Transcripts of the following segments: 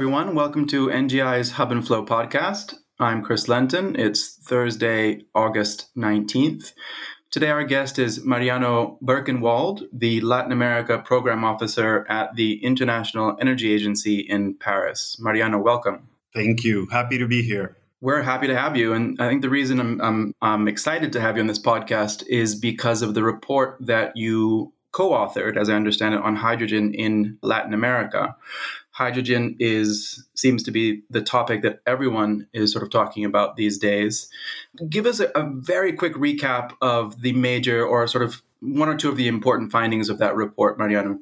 everyone. Welcome to NGI's Hub and Flow podcast. I'm Chris Lenton. It's Thursday, August 19th. Today, our guest is Mariano Berkenwald, the Latin America Program Officer at the International Energy Agency in Paris. Mariano, welcome. Thank you. Happy to be here. We're happy to have you. And I think the reason I'm, I'm, I'm excited to have you on this podcast is because of the report that you co authored, as I understand it, on hydrogen in Latin America hydrogen is seems to be the topic that everyone is sort of talking about these days. Give us a, a, very quick recap of the major or sort of one or two of the important findings of that report, Mariano.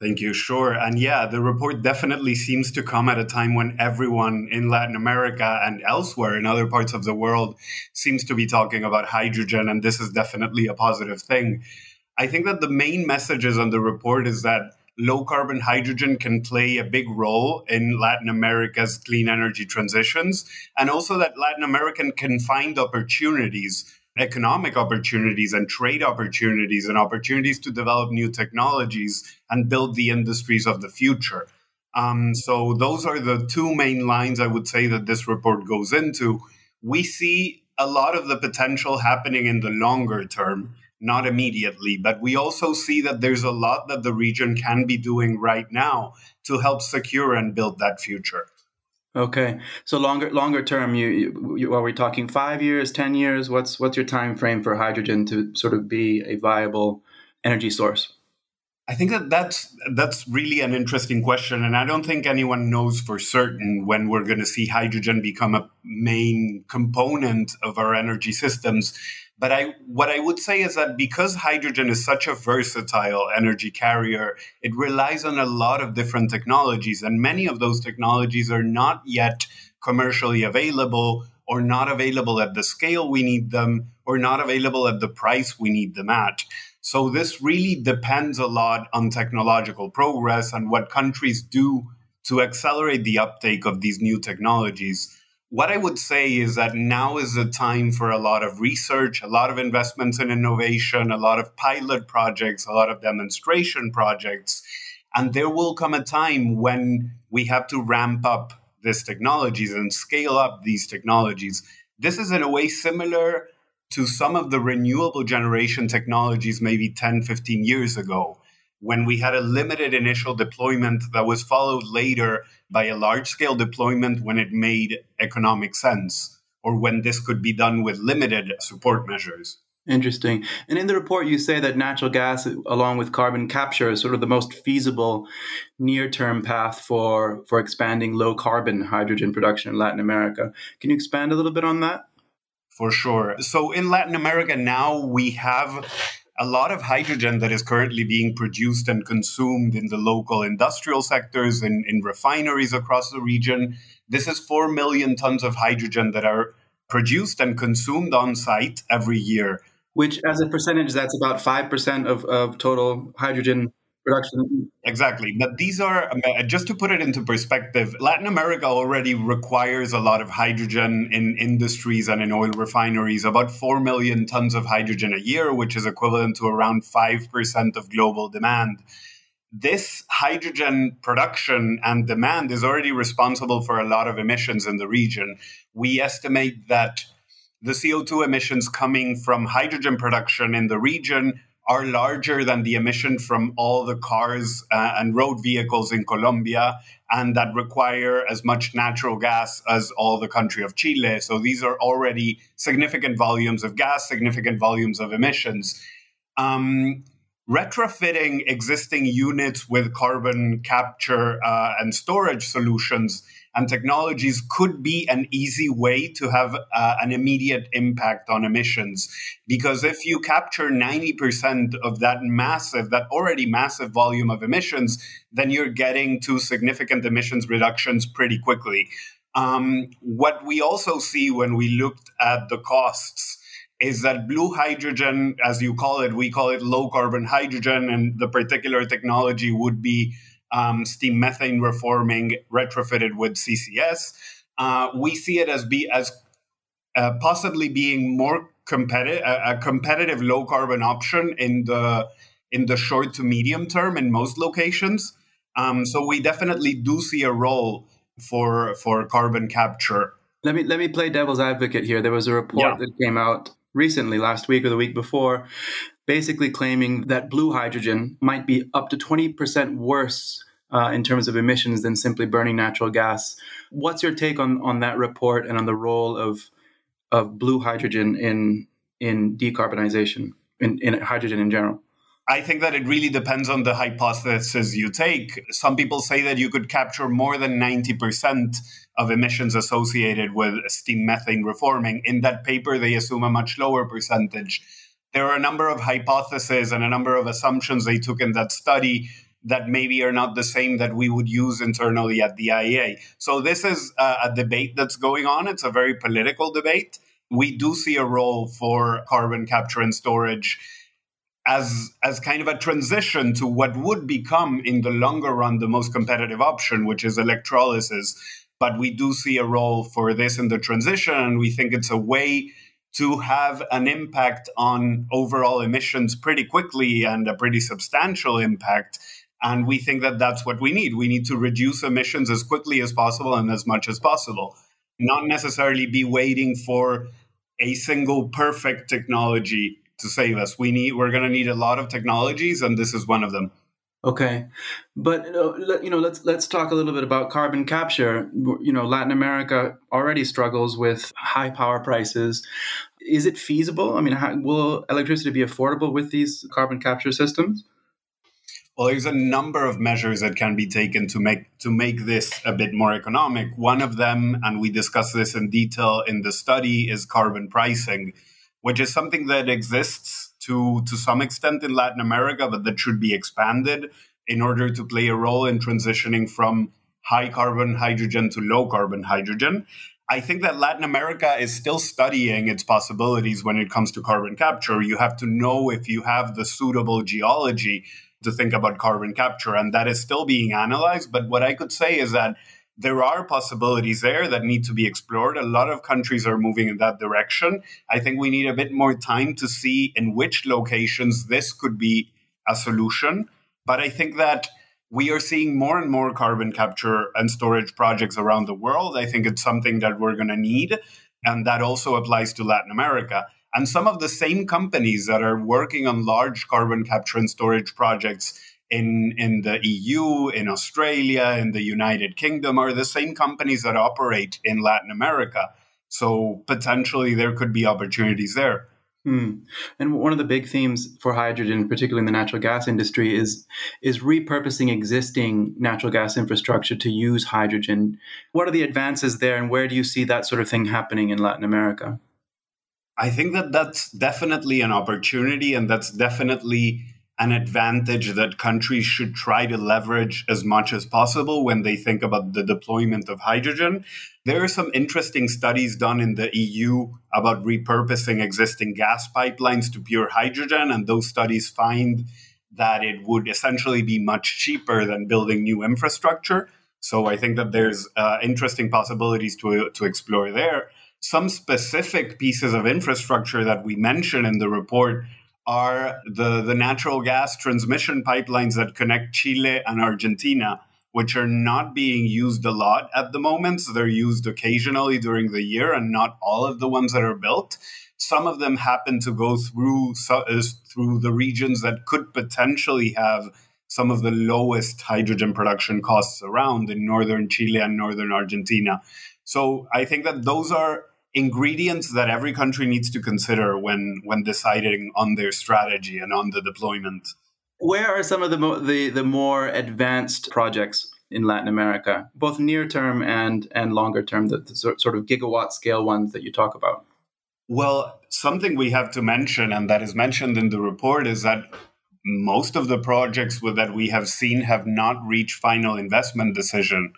Thank you. Sure. And yeah, the report definitely seems to come at a time when everyone in Latin America and elsewhere in other parts of the world seems to be talking about hydrogen. And this is definitely a positive thing. I think that the main messages on the report is that low carbon hydrogen can play a big role in Latin America's clean energy transitions, and also that Latin America can find opportunities, economic opportunities, and trade opportunities, and opportunities to develop new technologies and build the industries of the future. Um, so, those are the two main lines I would say that this report goes into. We see a lot of the potential happening in the longer term not immediately. But we also see that there's a lot that the region can be doing right now to help secure and build that future. Okay, so longer longer term, you, you are we talking five years, ten years? What's what's your time frame for hydrogen to sort of be a viable energy source? I think that that's that's really an interesting question, and I don't think anyone knows for certain when we're going to see hydrogen become a main component of our energy systems. But I, what I would say is that because hydrogen is such a versatile energy carrier, it relies on a lot of different technologies, and many of those technologies are not yet commercially available or not available at the scale we need them or not available at the price we need them at. So this really depends a lot on technological progress and what countries do to accelerate the uptake of these new technologies what I would say is that now is the time for a lot of research, a lot of investments in innovation, a lot of pilot projects, a lot of demonstration projects. And there will come a time when we have to ramp up these technologies and scale up these technologies. This is, in a way, similar to some of the renewable generation technologies maybe 10, 15 years ago when we had a limited initial deployment that was followed later by a large scale deployment when it made economic sense or when this could be done with limited support measures. Interesting. And in the report, you say that natural gas, along with carbon capture, is sort of the most feasible near-term path for for expanding low carbon hydrogen production in Latin America. Can you expand a little bit on that? For sure. So in Latin America now, we have a lot of hydrogen that is currently being produced and consumed in the local industrial sectors and in, in refineries across the region. This is 4 million tons of hydrogen that are produced and consumed on site every year. Which, as a percentage, that's about 5% of, of total hydrogen production. Exactly. But these are, uh, just to put it into perspective, Latin America already requires a lot of hydrogen in industries and in oil refineries, about 4 million tons of hydrogen a year, which is equivalent to around 5% of global demand. This hydrogen production and demand is already responsible for a lot of emissions in the region. We estimate that the CO2 emissions coming from hydrogen production in the region are larger than the emission from all the cars uh, and road vehicles in Colombia and that require as much natural gas as all the country of Chile. So these are already significant volumes of gas, significant volumes of emissions. Um, retrofitting existing units with carbon capture uh, and storage solutions and technologies could be an easy way to have uh, an immediate impact on emissions. Because if you capture 90% of that massive, that already massive volume of emissions, then you're getting to significant emissions reductions pretty quickly. Um, what we also see when we looked at the costs is that blue hydrogen, as you call it, we call it low carbon hydrogen, and the particular technology would be um, steam methane reforming retrofitted with CCS. Uh, we see it as be as uh, possibly being more competitive, a, a competitive low carbon option in the in the short to medium term in most locations. Um, so we definitely do see a role for for carbon capture. Let me let me play devil's advocate here. There was a report yeah. that came out recently, last week or the week before, basically claiming that blue hydrogen might be up to 20% worse uh, in terms of emissions than simply burning natural gas. What's your take on, on that report and on the role of of blue hydrogen in in decarbonization, in, in hydrogen in general? I think that it really depends on the hypothesis you take. Some people say that you could capture more than 90% of emissions associated with steam methane reforming. In that paper, they assume a much lower percentage. There are a number of hypotheses and a number of assumptions they took in that study that maybe are not the same that we would use internally at the IEA. So this is a, a debate that's going on. It's a very political debate. We do see a role for carbon capture and storage as as kind of a transition to what would become in the longer run the most competitive option, which is electrolysis. But we do see a role for this in the transition, and we think it's a way to have an impact on overall emissions pretty quickly and a pretty substantial impact and we think that that's what we need. We need to reduce emissions as quickly as possible and as much as possible, not necessarily be waiting for a single perfect technology to save us. We need we're going to need a lot of technologies and this is one of them. Okay, but you know, let's let's talk a little bit about carbon capture. You know, Latin America already struggles with high power prices. Is it feasible? I mean, how, will electricity be affordable with these carbon capture systems? Well, there's a number of measures that can be taken to make to make this a bit more economic. One of them, and we discuss this in detail in the study, is carbon pricing, which is something that exists to to some extent in Latin America, but that should be expanded in order to play a role in transitioning from high carbon hydrogen to low carbon hydrogen. I think that Latin America is still studying its possibilities when it comes to carbon capture. You have to know if you have the suitable geology to think about carbon capture, and that is still being analyzed. But what I could say is that there are possibilities there that need to be explored. A lot of countries are moving in that direction. I think we need a bit more time to see in which locations this could be a solution. But I think that we are seeing more and more carbon capture and storage projects around the world. I think it's something that we're going to need. And that also applies to Latin America. And some of the same companies that are working on large carbon capture and storage projects in, in the EU, in Australia, in the United Kingdom are the same companies that operate in Latin America. So potentially there could be opportunities there. Hmm. And one of the big themes for hydrogen, particularly in the natural gas industry, is is repurposing existing natural gas infrastructure to use hydrogen. What are the advances there, and where do you see that sort of thing happening in Latin America? I think that that's definitely an opportunity and that's definitely an advantage that countries should try to leverage as much as possible when they think about the deployment of hydrogen. There are some interesting studies done in the EU about repurposing existing gas pipelines to pure hydrogen, and those studies find that it would essentially be much cheaper than building new infrastructure. So I think that there's uh, interesting possibilities to, to explore there some specific pieces of infrastructure that we mention in the report are the, the natural gas transmission pipelines that connect Chile and Argentina, which are not being used a lot at the moment. So they're used occasionally during the year and not all of the ones that are built. Some of them happen to go through uh, through the regions that could potentially have some of the lowest hydrogen production costs around in northern Chile and northern Argentina. So I think that those are ingredients that every country needs to consider when when deciding on their strategy and on the deployment. Where are some of the mo- the the more advanced projects in Latin America, both near term and and longer term, the, the sort of gigawatt scale ones that you talk about? Well, something we have to mention, and that is mentioned in the report, is that most of the projects that we have seen have not reached final investment decision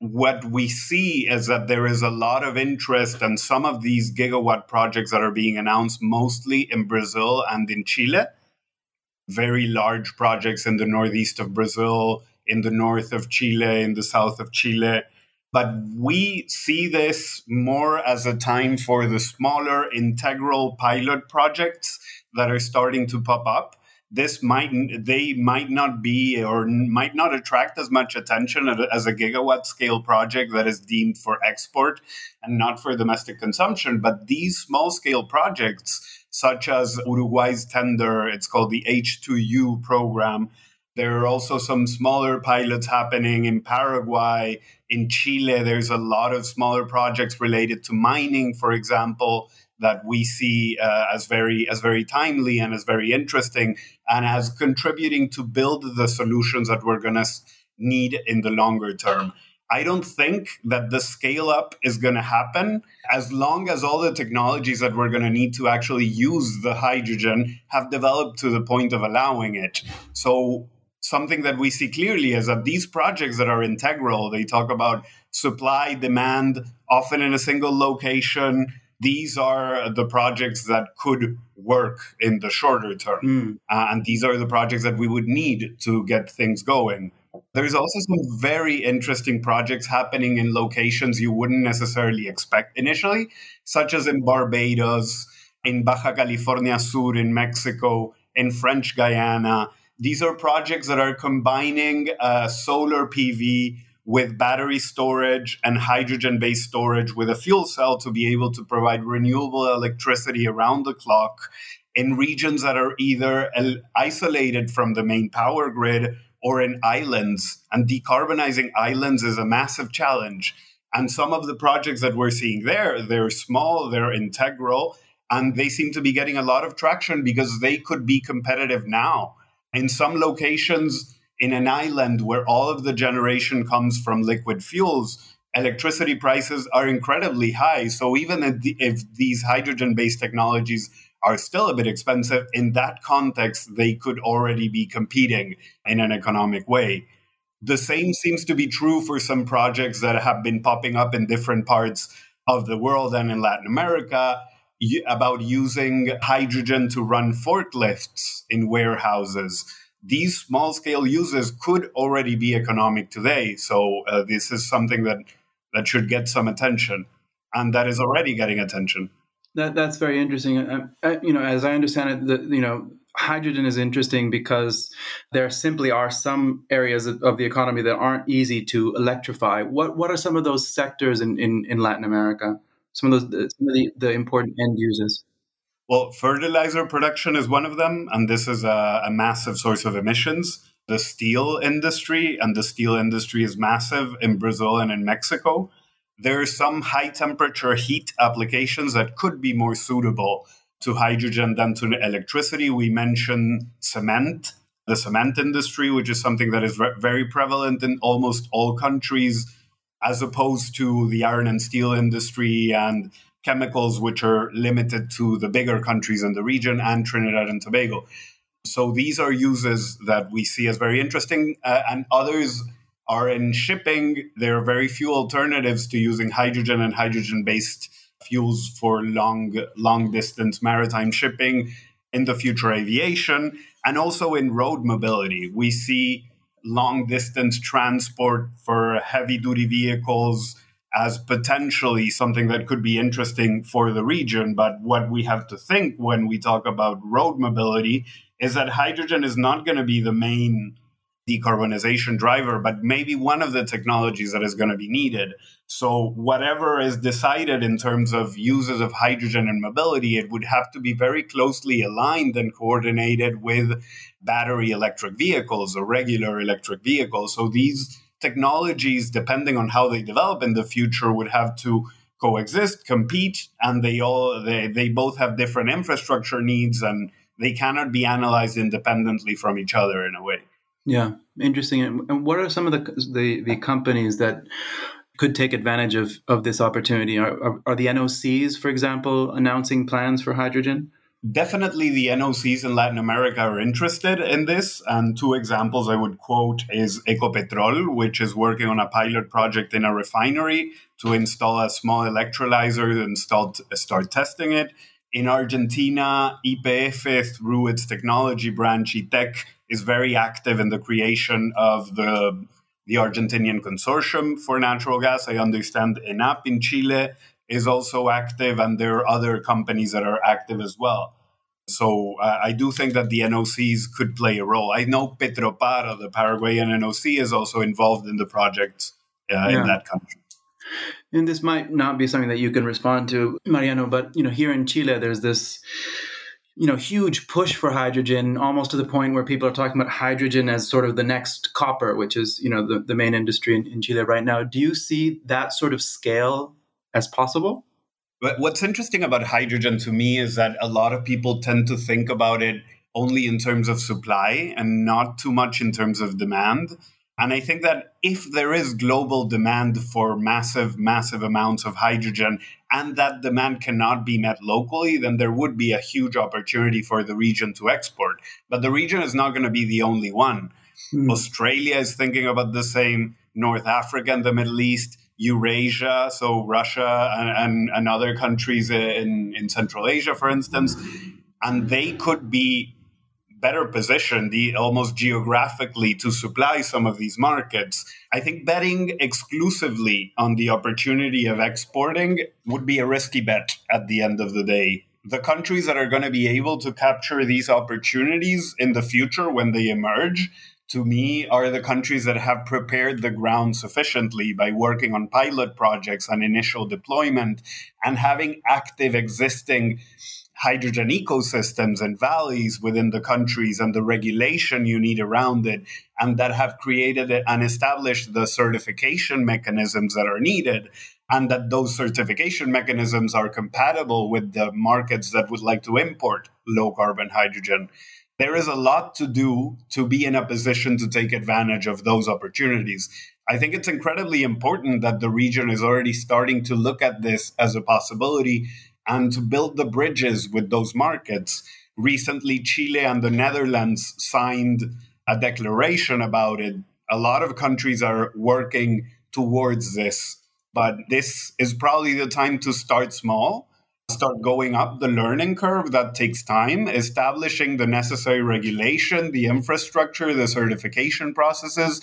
what we see is that there is a lot of interest and in some of these gigawatt projects that are being announced mostly in Brazil and in Chile. Very large projects in the northeast of Brazil, in the north of Chile, in the south of Chile. But we see this more as a time for the smaller integral pilot projects that are starting to pop up this might they might not be or might not attract as much attention as a gigawatt scale project that is deemed for export and not for domestic consumption. But these small scale projects such as Uruguay's tender it's called the H2U program there are also some smaller pilots happening in Paraguay in Chile. There's a lot of smaller projects related to mining for example that we see uh, as very as very timely and as very interesting and as contributing to build the solutions that we're going to need in the longer term. I don't think that the scale up is going to happen as long as all the technologies that we're going to need to actually use the hydrogen have developed to the point of allowing it. So, something that we see clearly is that these projects that are integral, they talk about supply, demand, often in a single location, these are the projects that could work in the shorter term. Mm. Uh, and these are the projects that we would need to get things going. There's also some very interesting projects happening in locations you wouldn't necessarily expect initially, such as in Barbados, in Baja California Sur, in Mexico, in French Guiana. These are projects that are combining uh, solar PV with battery storage and hydrogen based storage with a fuel cell to be able to provide renewable electricity around the clock in regions that are either isolated from the main power grid or in islands. And decarbonizing islands is a massive challenge. And some of the projects that we're seeing there, they're small, they're integral, and they seem to be getting a lot of traction because they could be competitive now. In some locations, in an island where all of the generation comes from liquid fuels, electricity prices are incredibly high. So even if, the, if these hydrogen based technologies are still a bit expensive, in that context, they could already be competing in an economic way. The same seems to be true for some projects that have been popping up in different parts of the world and in Latin America about using hydrogen to run forklifts in warehouses these small scale uses could already be economic today. So uh, this is something that that should get some attention, and that is already getting attention. That that's very interesting. Uh, uh, you know, as I understand it, the, you know, hydrogen is interesting because there simply are some areas of the economy that aren't easy to electrify. What what are some of those sectors in in, in Latin America? Some of those some of the, the important end users. Well, fertilizer production is one of them, and this is a, a, massive source of emissions. The steel industry, and the steel industry is massive in Brazil and in Mexico. There are some high temperature heat applications that could be more suitable to hydrogen than to electricity. We mentioned cement, the cement industry, which is something that is re- very prevalent in almost all countries, as opposed to the iron and steel industry and chemicals which are limited to the bigger countries in the region and Trinidad and Tobago. So these are uses that we see as very interesting, uh, and others are in shipping. There are very few alternatives to using hydrogen and hydrogen based fuels for long, long distance maritime shipping, in the future aviation, and also in road mobility. We see long distance transport for heavy duty vehicles as potentially something that could be interesting for the region. But what we have to think when we talk about road mobility is that hydrogen is not going to be the main decarbonization driver, but maybe one of the technologies that is going to be needed. So, whatever is decided in terms of uses of hydrogen and mobility, it would have to be very closely aligned and coordinated with battery electric vehicles or regular electric vehicles. So, these technologies, depending on how they develop in the future, would have to coexist, compete, and they all they, they both have different infrastructure needs and they cannot be analyzed independently from each other in a way. Yeah, interesting. And what are some of the the, the companies that could take advantage of, of this opportunity? Are, are, are the NOCs, for example, announcing plans for hydrogen? Definitely, the NOCs in Latin America are interested in this. And two examples I would quote is Ecopetrol, which is working on a pilot project in a refinery to install a small electrolyzer and start, start testing it. In Argentina, YPF, through its technology branch, YTEC, is very active in the creation of the, the Argentinian Consortium for Natural Gas. I understand ENAP in Chile is also active, and there are other companies that are active as well. So uh, I do think that the NOCs could play a role. I know Petropar, the Paraguayan NOC, is also involved in the project uh, yeah. in that country. And this might not be something that you can respond to, Mariano, but you know, here in Chile, there's this you know huge push for hydrogen almost to the point where people are talking about hydrogen as sort of the next copper which is you know the, the main industry in, in chile right now do you see that sort of scale as possible But What's interesting about hydrogen to me is that a lot of people tend to think about it only in terms of supply and not too much in terms of demand. And I think that if there is global demand for massive, massive amounts of hydrogen and that demand cannot be met locally, then there would be a huge opportunity for the region to export. But the region is not going to be the only one. Mm. Australia is thinking about the same, North Africa and the Middle East. Eurasia, so Russia and, and, and other countries in, in Central Asia, for instance, and they could be better positioned the, almost geographically to supply some of these markets. I think betting exclusively on the opportunity of exporting would be a risky bet at the end of the day. The countries that are going to be able to capture these opportunities in the future when they emerge to me, are the countries that have prepared the ground sufficiently by working on pilot projects and initial deployment and having active existing hydrogen ecosystems and valleys within the countries and the regulation you need around it, and that have created and established the certification mechanisms that are needed. And that those certification mechanisms are compatible with the markets that would like to import low carbon hydrogen there is a lot to do to be in a position to take advantage of those opportunities. I think it's incredibly important that the region is already starting to look at this as a possibility and to build the bridges with those markets. Recently, Chile and the Netherlands signed a declaration about it. A lot of countries are working towards this, but this is probably the time to start small start going up the learning curve that takes time establishing the necessary regulation the infrastructure the certification processes.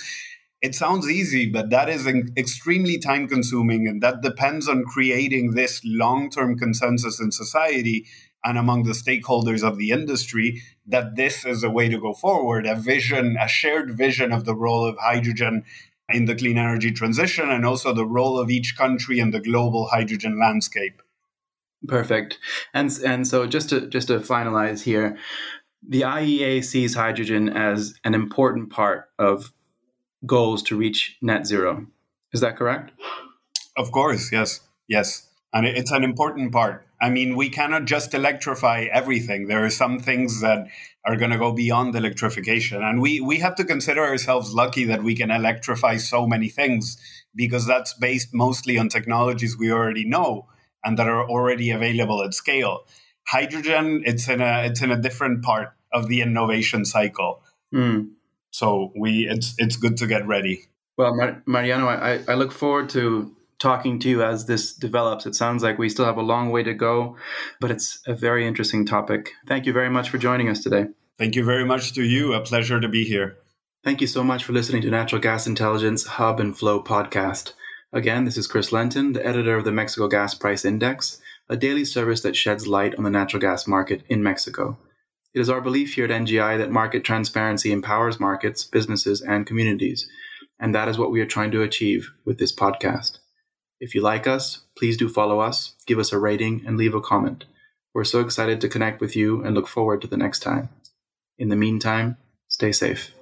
It sounds easy but that is extremely time consuming and that depends on creating this long-term consensus in society and among the stakeholders of the industry that this is a way to go forward a vision a shared vision of the role of hydrogen in the clean energy transition and also the role of each country in the global hydrogen landscape Perfect. And and so just to just to finalize here, the IEA sees hydrogen as an important part of goals to reach net zero. Is that correct? Of course, yes. Yes. And it's an important part. I mean, we cannot just electrify everything. There are some things that are going to go beyond electrification. And we, we have to consider ourselves lucky that we can electrify so many things because that's based mostly on technologies we already know and that are already available at scale. Hydrogen, it's in a it's in a different part of the innovation cycle. Mm. So we it's it's good to get ready. Well, Mar- Mariano, I, I look forward to talking to you as this develops. It sounds like we still have a long way to go, but it's a very interesting topic. Thank you very much for joining us today. Thank you very much to you. A pleasure to be here. Thank you so much for listening to Natural Gas Intelligence Hub and Flow podcast. Again, this is Chris Lenton, the editor of the Mexico Gas Price Index, a daily service that sheds light on the natural gas market in Mexico. It is our belief here at NGI that market transparency empowers markets, businesses, and communities, and that is what we are trying to achieve with this podcast. If you like us, please do follow us, give us a rating, and leave a comment. We're so excited to connect with you and look forward to the next time. In the meantime, stay safe.